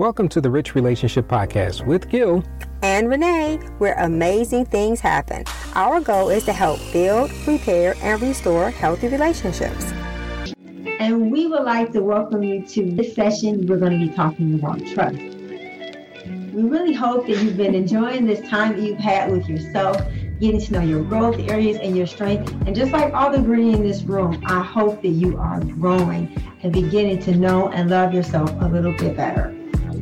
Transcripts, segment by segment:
Welcome to the Rich Relationship Podcast with Gil and Renee, where amazing things happen. Our goal is to help build, repair, and restore healthy relationships. And we would like to welcome you to this session. We're going to be talking about trust. We really hope that you've been enjoying this time that you've had with yourself, getting to know your growth areas and your strength. And just like all the green in this room, I hope that you are growing and beginning to know and love yourself a little bit better.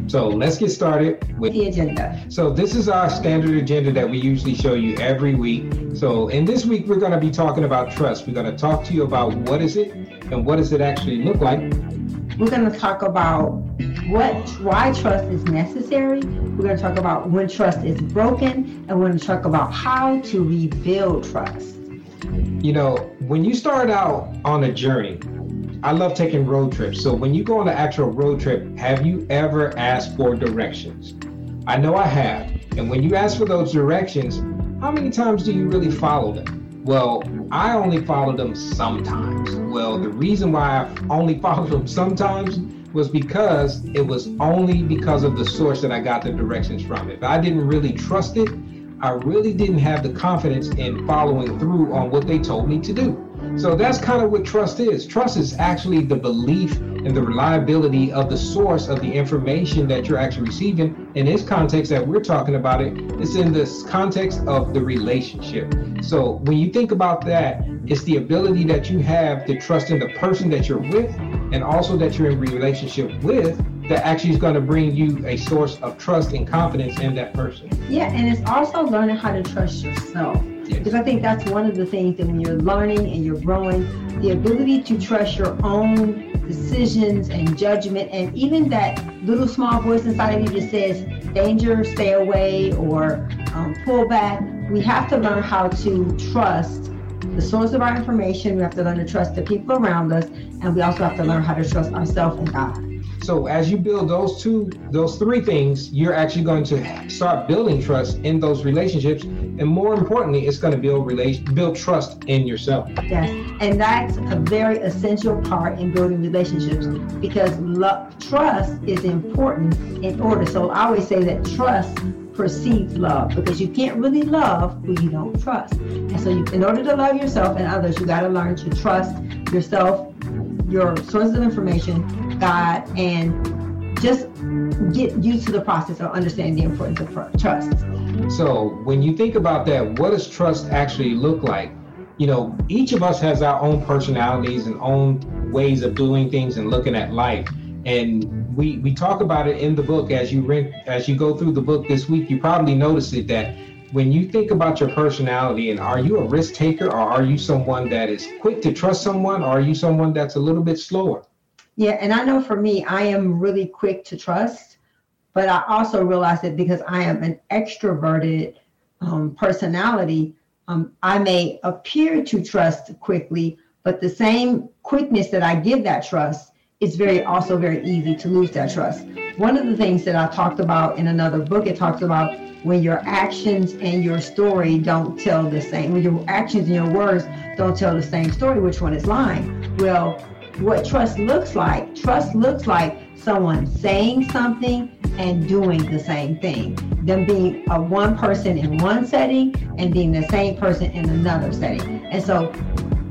So let's get started with the agenda. So this is our standard agenda that we usually show you every week. So in this week, we're going to be talking about trust. We're going to talk to you about what is it and what does it actually look like. We're going to talk about what why trust is necessary. We're going to talk about when trust is broken, and we're going to talk about how to rebuild trust. You know, when you start out on a journey, I love taking road trips. So when you go on an actual road trip, have you ever asked for directions? I know I have. And when you ask for those directions, how many times do you really follow them? Well, I only follow them sometimes. Well, the reason why I only followed them sometimes was because it was only because of the source that I got the directions from. If I didn't really trust it, I really didn't have the confidence in following through on what they told me to do. So that's kind of what trust is. Trust is actually the belief and the reliability of the source of the information that you're actually receiving. In this context that we're talking about it, it's in this context of the relationship. So when you think about that, it's the ability that you have to trust in the person that you're with and also that you're in relationship with that actually is going to bring you a source of trust and confidence in that person. Yeah, and it's also learning how to trust yourself. Because I think that's one of the things that when you're learning and you're growing, the ability to trust your own decisions and judgment, and even that little small voice inside of you that says, danger, stay away, or um, pull back. We have to learn how to trust the source of our information. We have to learn to trust the people around us, and we also have to learn how to trust ourselves and God. So as you build those two, those three things, you're actually going to start building trust in those relationships, and more importantly, it's going to build relation, build trust in yourself. Yes, and that's a very essential part in building relationships because trust is important in order. So I always say that trust precedes love because you can't really love who you don't trust. And so, you, in order to love yourself and others, you got to learn to trust yourself, your sources of information, God and just get used to the process of understanding the importance of trust. So, when you think about that, what does trust actually look like? You know, each of us has our own personalities and own ways of doing things and looking at life. And we we talk about it in the book as you read, as you go through the book this week. You probably notice it that when you think about your personality and are you a risk taker or are you someone that is quick to trust someone or are you someone that's a little bit slower? Yeah, and I know for me, I am really quick to trust, but I also realize that because I am an extroverted um, personality, um, I may appear to trust quickly, but the same quickness that I give that trust is very also very easy to lose that trust. One of the things that I talked about in another book, it talks about when your actions and your story don't tell the same, when your actions and your words don't tell the same story, which one is lying? Well, what trust looks like. Trust looks like someone saying something and doing the same thing. Them being a one person in one setting and being the same person in another setting. And so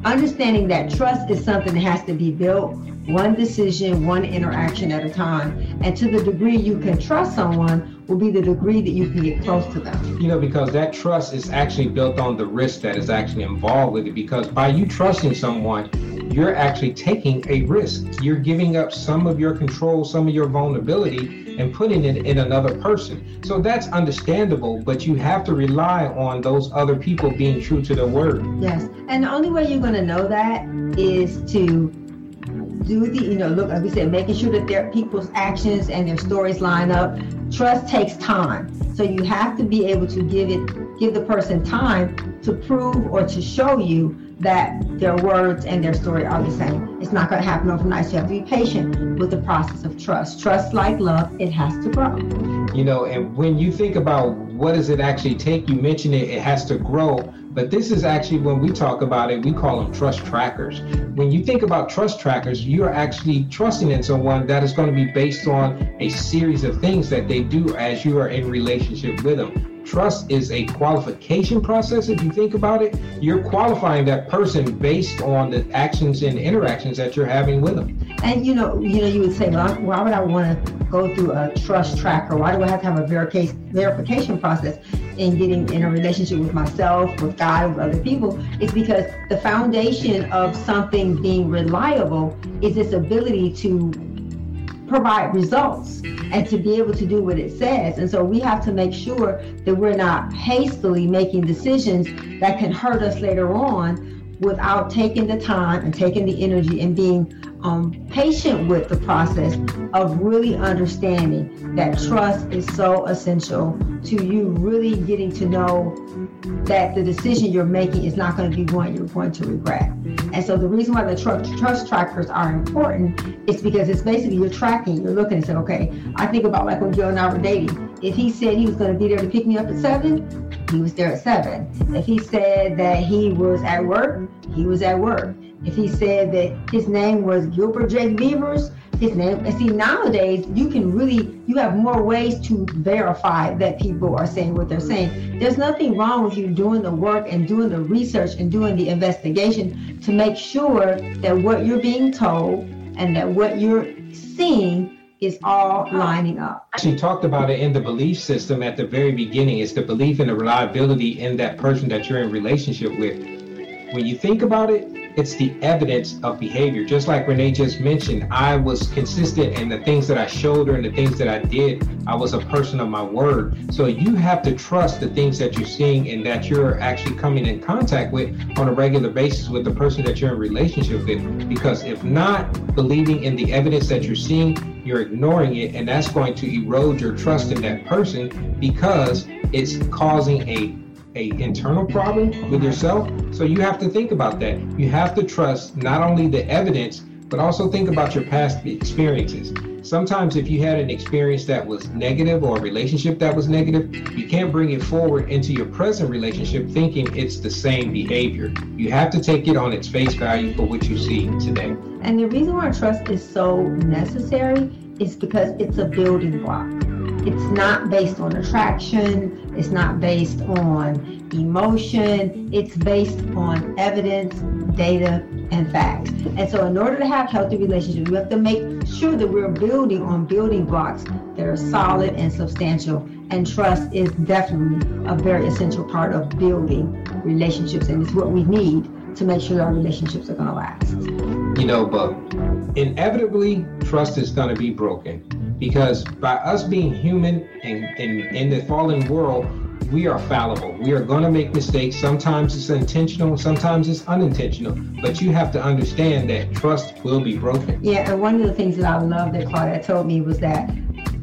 understanding that trust is something that has to be built one decision, one interaction at a time. And to the degree you can trust someone will be the degree that you can get close to them. You know, because that trust is actually built on the risk that is actually involved with it. Because by you trusting someone, you're actually taking a risk. You're giving up some of your control, some of your vulnerability, and putting it in another person. So that's understandable, but you have to rely on those other people being true to their word. Yes. And the only way you're going to know that is to do the, you know, look, like we said, making sure that their people's actions and their stories line up. Trust takes time. So you have to be able to give it, give the person time to prove or to show you that their words and their story are the same. It's not going to happen overnight. So you have to be patient with the process of trust. Trust, like love, it has to grow. You know, and when you think about what does it actually take, you mentioned it, it has to grow. But this is actually when we talk about it, we call them trust trackers. When you think about trust trackers, you are actually trusting in someone that is going to be based on a series of things that they do as you are in relationship with them. Trust is a qualification process. If you think about it, you're qualifying that person based on the actions and interactions that you're having with them. And you know, you know, you would say, well, why would I want to go through a trust tracker? Why do I have to have a verification process in getting in a relationship with myself, with God, with other people? It's because the foundation of something being reliable is this ability to provide results and to be able to do what it says. And so we have to make sure that we're not hastily making decisions that can hurt us later on without taking the time and taking the energy and being um, patient with the process of really understanding that trust is so essential to you really getting to know that the decision you're making is not going to be one you're going to regret. And so the reason why the tr- trust trackers are important is because it's basically you're tracking, you're looking and say, okay, I think about like when Joe and I were dating. If he said he was going to be there to pick me up at seven, he was there at seven. If he said that he was at work, he was at work. If he said that his name was Gilbert J. Beavers, his name. And see, nowadays you can really you have more ways to verify that people are saying what they're saying. There's nothing wrong with you doing the work and doing the research and doing the investigation to make sure that what you're being told and that what you're seeing is all lining up. She talked about it in the belief system at the very beginning. It's the belief and the reliability in that person that you're in relationship with. When you think about it, it's the evidence of behavior. Just like Renee just mentioned, I was consistent in the things that I showed her and the things that I did. I was a person of my word. So you have to trust the things that you're seeing and that you're actually coming in contact with on a regular basis with the person that you're in relationship with. Because if not believing in the evidence that you're seeing, you're ignoring it, and that's going to erode your trust in that person because it's causing a a internal problem with yourself. So you have to think about that. You have to trust not only the evidence, but also think about your past experiences. Sometimes if you had an experience that was negative or a relationship that was negative, you can't bring it forward into your present relationship thinking it's the same behavior. You have to take it on its face value for what you see today. And the reason why trust is so necessary is because it's a building block. It's not based on attraction, it's not based on emotion, it's based on evidence, data, and facts. And so, in order to have healthy relationships, we have to make sure that we're building on building blocks that are solid and substantial. And trust is definitely a very essential part of building relationships, and it's what we need to make sure our relationships are going to last. You know, but inevitably, trust is going to be broken because by us being human and in, in the fallen world, we are fallible. We are going to make mistakes. Sometimes it's intentional, sometimes it's unintentional. But you have to understand that trust will be broken. Yeah, and one of the things that I love that Claudette told me was that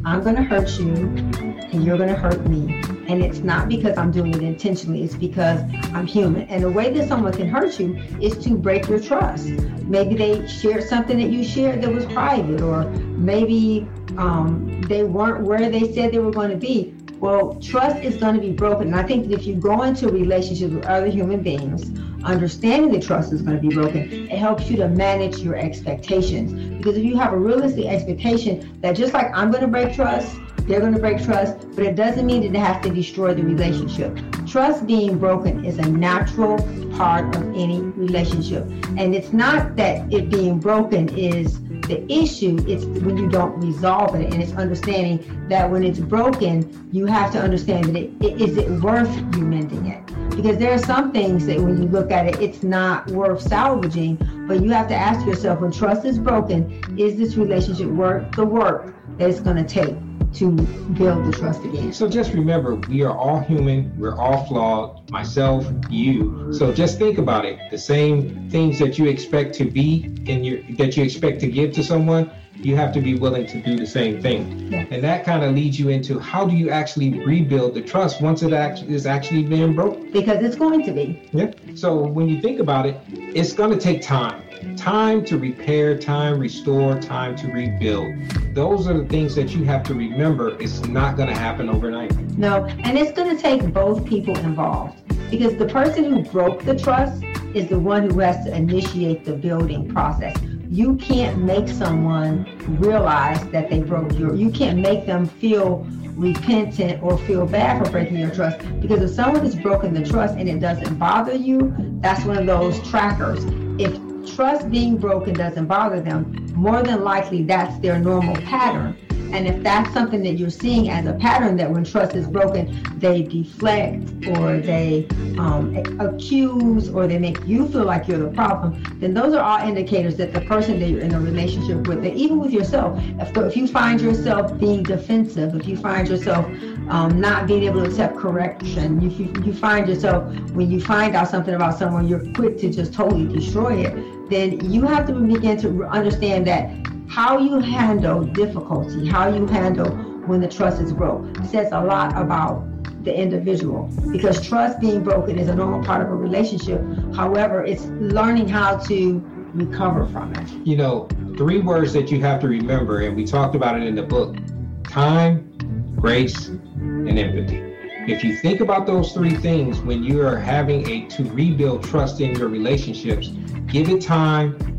I'm going to hurt you and you're going to hurt me. And it's not because I'm doing it intentionally, it's because I'm human. And the way that someone can hurt you is to break your trust. Maybe they shared something that you shared that was private, or maybe um, they weren't where they said they were going to be. Well, trust is going to be broken. And I think that if you go into relationships with other human beings, understanding that trust is going to be broken, it helps you to manage your expectations. Because if you have a realistic expectation that just like I'm going to break trust, they're going to break trust, but it doesn't mean that it has to destroy the relationship. Trust being broken is a natural part of any relationship. And it's not that it being broken is the issue it's when you don't resolve it and it's understanding that when it's broken you have to understand that it, it is it worth you mending it? Because there are some things that when you look at it it's not worth salvaging but you have to ask yourself when trust is broken is this relationship worth the work that it's going to take to build the trust again. So just remember, we are all human. We're all flawed. Myself, you. So just think about it. The same things that you expect to be in your that you expect to give to someone, you have to be willing to do the same thing. Yes. And that kind of leads you into how do you actually rebuild the trust once it actually is actually being broken? Because it's going to be. Yeah. So when you think about it, it's going to take time time to repair, time restore, time to rebuild. Those are the things that you have to remember. It's not going to happen overnight. No, and it's going to take both people involved. because the person who broke the trust is the one who has to initiate the building process. You can't make someone realize that they broke your, you can't make them feel repentant or feel bad for breaking your trust because if someone has broken the trust and it doesn't bother you, that's one of those trackers. If trust being broken doesn't bother them, more than likely that's their normal pattern. And if that's something that you're seeing as a pattern, that when trust is broken, they deflect or they um, accuse or they make you feel like you're the problem, then those are all indicators that the person that you're in a relationship with, even with yourself, if, if you find yourself being defensive, if you find yourself um, not being able to accept correction, if you, you find yourself, when you find out something about someone, you're quick to just totally destroy it, then you have to begin to understand that how you handle difficulty, how you handle when the trust is broke, says a lot about the individual because trust being broken is a normal part of a relationship. However, it's learning how to recover from it. You know, three words that you have to remember, and we talked about it in the book time, grace, and empathy. If you think about those three things when you are having a to rebuild trust in your relationships, give it time,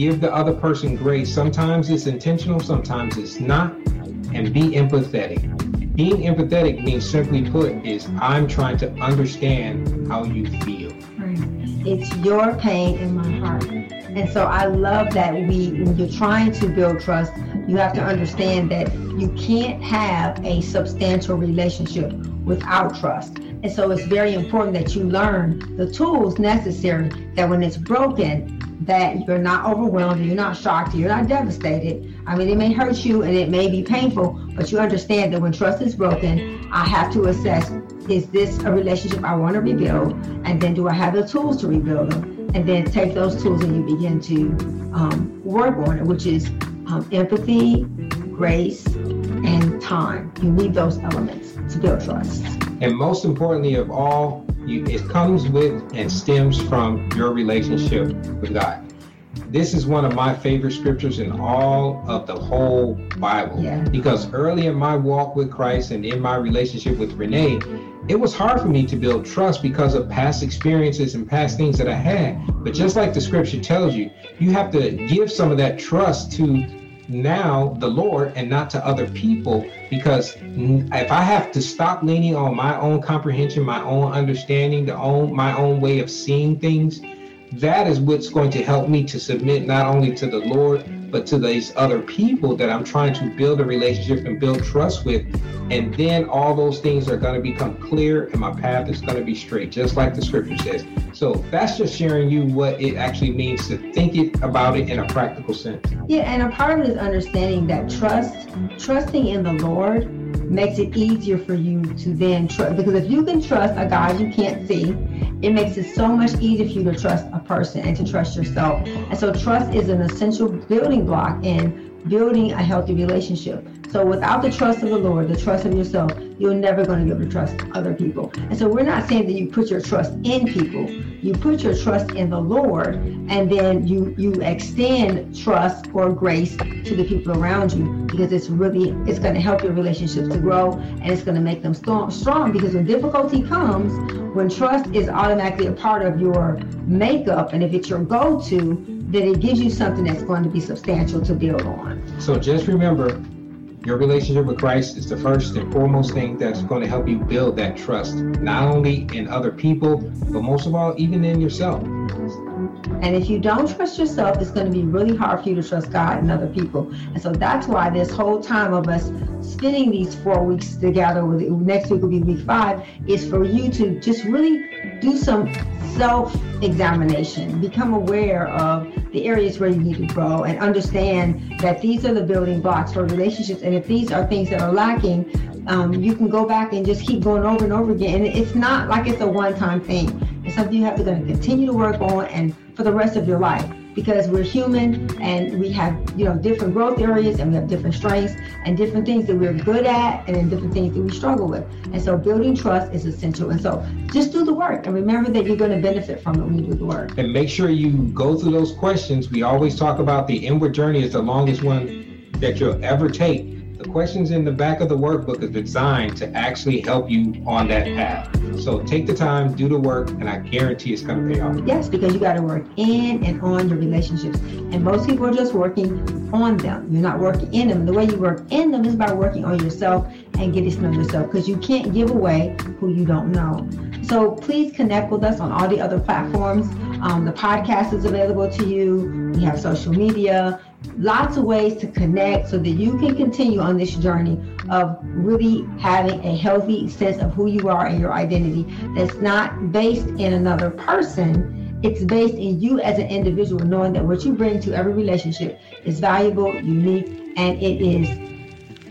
give the other person grace. Sometimes it's intentional, sometimes it's not, and be empathetic. Being empathetic means simply put is I'm trying to understand how you feel. It's your pain in my mm-hmm. heart. And so I love that we, when you're trying to build trust, you have to understand that you can't have a substantial relationship without trust. And so it's very important that you learn the tools necessary that when it's broken, that you're not overwhelmed, you're not shocked, you're not devastated. I mean, it may hurt you and it may be painful, but you understand that when trust is broken, I have to assess is this a relationship I want to rebuild? And then do I have the tools to rebuild them? And then take those tools and you begin to um, work on it, which is um, empathy, grace, and time. You need those elements to build trust. And most importantly of all, you, it comes with and stems from your relationship with God. This is one of my favorite scriptures in all of the whole Bible. Yeah. Because early in my walk with Christ and in my relationship with Renee, it was hard for me to build trust because of past experiences and past things that I had. But just like the scripture tells you, you have to give some of that trust to now the Lord and not to other people because if I have to stop leaning on my own comprehension, my own understanding, the own my own way of seeing things, that is what's going to help me to submit not only to the Lord but to these other people that I'm trying to build a relationship and build trust with. And then all those things are going to become clear and my path is going to be straight, just like the scripture says. So that's just sharing you what it actually means to think it about it in a practical sense. Yeah, and a part of it is understanding that trust, trusting in the Lord makes it easier for you to then trust. Because if you can trust a God you can't see, it makes it so much easier for you to trust a person and to trust yourself. And so trust is an essential building block in building a healthy relationship. So without the trust of the Lord, the trust of yourself, you're never going to be able to trust other people. And so we're not saying that you put your trust in people. You put your trust in the Lord, and then you you extend trust or grace to the people around you because it's really it's going to help your relationships to grow and it's going to make them strong. Strong because when difficulty comes, when trust is automatically a part of your makeup, and if it's your go-to, then it gives you something that's going to be substantial to build on. So just remember your relationship with Christ is the first and foremost thing that's going to help you build that trust, not only in other people, but most of all, even in yourself. And if you don't trust yourself, it's going to be really hard for you to trust God and other people. And so that's why this whole time of us spending these four weeks together, with next week will be week five, is for you to just really do some self examination, become aware of the areas where you need to grow, and understand that these are the building blocks for relationships. And if these are things that are lacking, um, you can go back and just keep going over and over again. And it's not like it's a one time thing, it's something you have to continue to work on and for the rest of your life. Because we're human and we have you know different growth areas and we have different strengths and different things that we're good at and then different things that we struggle with. And so building trust is essential. And so just do the work and remember that you're going to benefit from it when you do the work. And make sure you go through those questions. We always talk about the inward journey is the longest one that you'll ever take The questions in the back of the workbook is designed to actually help you on that path. So take the time, do the work, and I guarantee it's going to pay off. Yes, because you got to work in and on your relationships. And most people are just working on them. You're not working in them. The way you work in them is by working on yourself and getting to know yourself because you can't give away who you don't know. So please connect with us on all the other platforms. Um, the podcast is available to you. We have social media lots of ways to connect so that you can continue on this journey of really having a healthy sense of who you are and your identity that's not based in another person. It's based in you as an individual, knowing that what you bring to every relationship is valuable, unique, and it is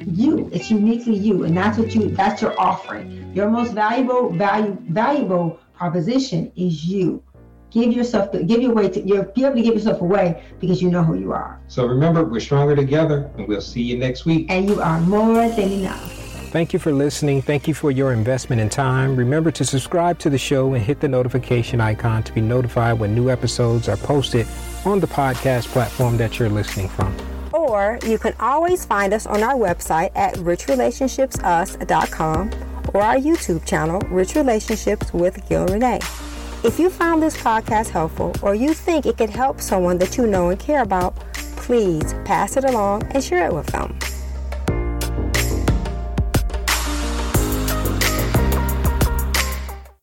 you. It's uniquely you, and that's what you. That's your offering. Your most valuable value valuable proposition is you give yourself the, give your way to you'll be able to give yourself away because you know who you are so remember we're stronger together and we'll see you next week and you are more than enough Thank you for listening. Thank you for your investment in time. Remember to subscribe to the show and hit the notification icon to be notified when new episodes are posted on the podcast platform that you're listening from. Or you can always find us on our website at richrelationshipsus.com or our YouTube channel, Rich Relationships with Gil Renee. If you found this podcast helpful or you think it could help someone that you know and care about, please pass it along and share it with them.